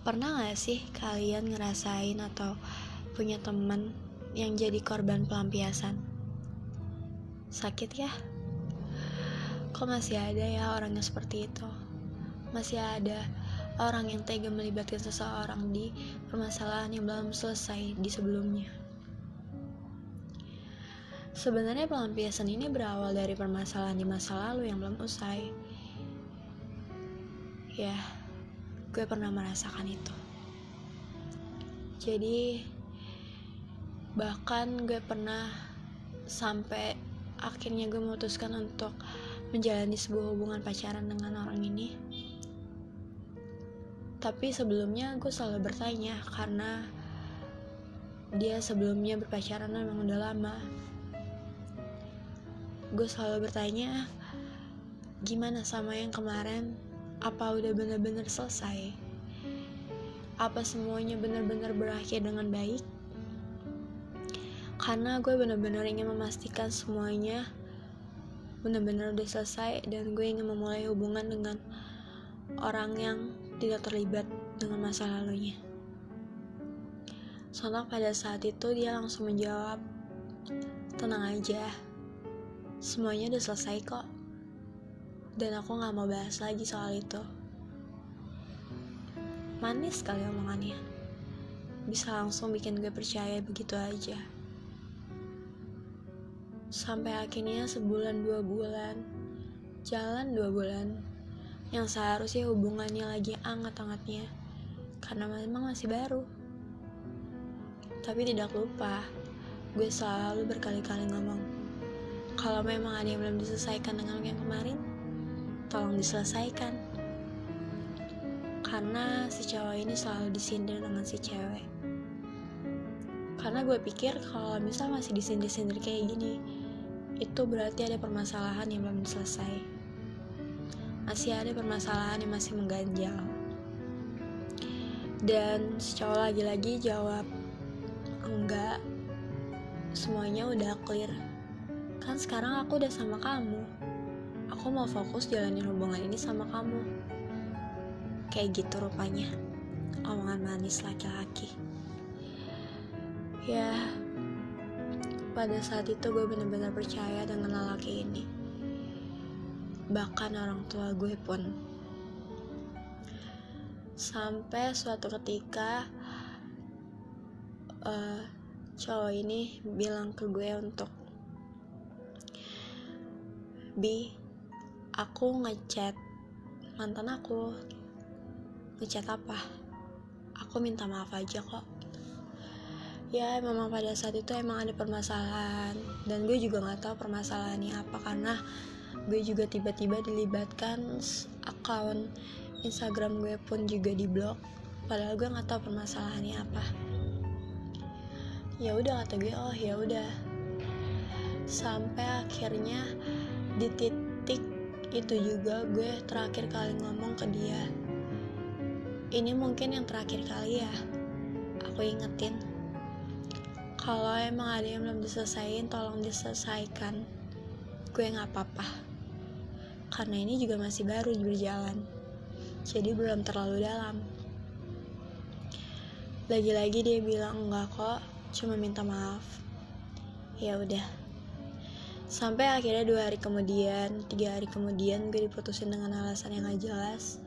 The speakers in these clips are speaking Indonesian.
Pernah gak sih kalian ngerasain atau punya temen yang jadi korban pelampiasan? Sakit ya? Kok masih ada ya orang yang seperti itu? Masih ada orang yang tega melibatkan seseorang di permasalahan yang belum selesai di sebelumnya. Sebenarnya pelampiasan ini berawal dari permasalahan di masa lalu yang belum usai. Ya, gue pernah merasakan itu. Jadi bahkan gue pernah sampai akhirnya gue memutuskan untuk menjalani sebuah hubungan pacaran dengan orang ini. Tapi sebelumnya gue selalu bertanya karena dia sebelumnya berpacaran memang udah lama. Gue selalu bertanya gimana sama yang kemarin apa udah bener-bener selesai? Apa semuanya bener-bener berakhir dengan baik? Karena gue bener-bener ingin memastikan semuanya bener-bener udah selesai dan gue ingin memulai hubungan dengan orang yang tidak terlibat dengan masa lalunya. Sontak pada saat itu dia langsung menjawab, tenang aja, semuanya udah selesai kok dan aku gak mau bahas lagi soal itu. Manis sekali omongannya. Bisa langsung bikin gue percaya begitu aja. Sampai akhirnya sebulan dua bulan, jalan dua bulan, yang seharusnya hubungannya lagi anget-angetnya, karena memang masih baru. Tapi tidak lupa, gue selalu berkali-kali ngomong, kalau memang ada yang belum diselesaikan dengan yang kemarin, tolong diselesaikan. Karena si cowok ini selalu disindir dengan si cewek. Karena gue pikir kalau misal masih disindir-sindir kayak gini itu berarti ada permasalahan yang belum selesai masih ada permasalahan yang masih mengganjal. Dan si cowok lagi-lagi jawab enggak. Semuanya udah clear. Kan sekarang aku udah sama kamu aku mau fokus jalanin hubungan ini sama kamu. Kayak gitu rupanya. Omongan manis laki-laki. Ya pada saat itu gue bener-bener percaya dengan lelaki ini. Bahkan orang tua gue pun. Sampai suatu ketika uh, cowok ini bilang ke gue untuk bi aku ngechat mantan aku. Ngechat apa? Aku minta maaf aja kok. Ya memang pada saat itu emang ada permasalahan. Dan gue juga nggak tahu permasalahannya apa karena gue juga tiba-tiba dilibatkan akun Instagram gue pun juga diblok. Padahal gue nggak tahu permasalahannya apa. Ya udah kata gue oh ya udah. Sampai akhirnya di titik itu juga gue terakhir kali ngomong ke dia. Ini mungkin yang terakhir kali ya aku ingetin. Kalau emang ada yang belum diselesaikan tolong diselesaikan. Gue nggak apa-apa. Karena ini juga masih baru berjalan. Jadi belum terlalu dalam. Lagi-lagi dia bilang enggak kok cuma minta maaf. Ya udah Sampai akhirnya dua hari kemudian, tiga hari kemudian gue diputusin dengan alasan yang gak jelas.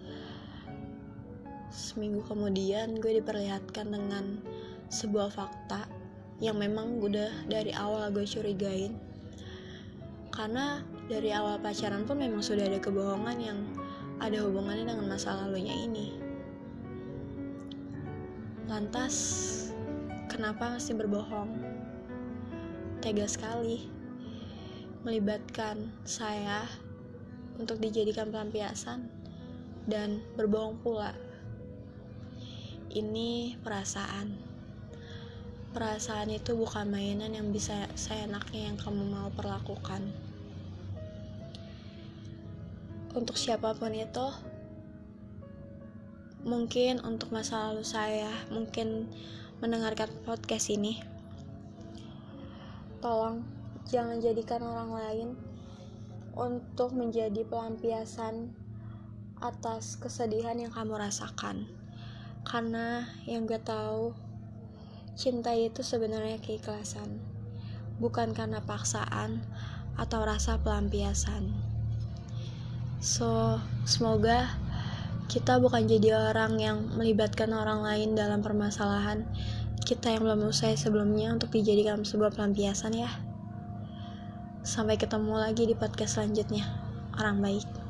Seminggu kemudian gue diperlihatkan dengan sebuah fakta yang memang udah dari awal gue curigain. Karena dari awal pacaran pun memang sudah ada kebohongan yang ada hubungannya dengan masa lalunya ini. Lantas, kenapa masih berbohong? Tega sekali melibatkan saya untuk dijadikan pelampiasan dan berbohong pula. Ini perasaan. Perasaan itu bukan mainan yang bisa saya enaknya yang kamu mau perlakukan. Untuk siapa pun itu, mungkin untuk masa lalu saya, mungkin mendengarkan podcast ini, tolong jangan jadikan orang lain untuk menjadi pelampiasan atas kesedihan yang kamu rasakan. Karena yang gue tahu cinta itu sebenarnya keikhlasan. Bukan karena paksaan atau rasa pelampiasan. So semoga kita bukan jadi orang yang melibatkan orang lain dalam permasalahan kita yang belum usai sebelumnya untuk dijadikan sebuah pelampiasan ya sampai ketemu lagi di podcast selanjutnya. Orang baik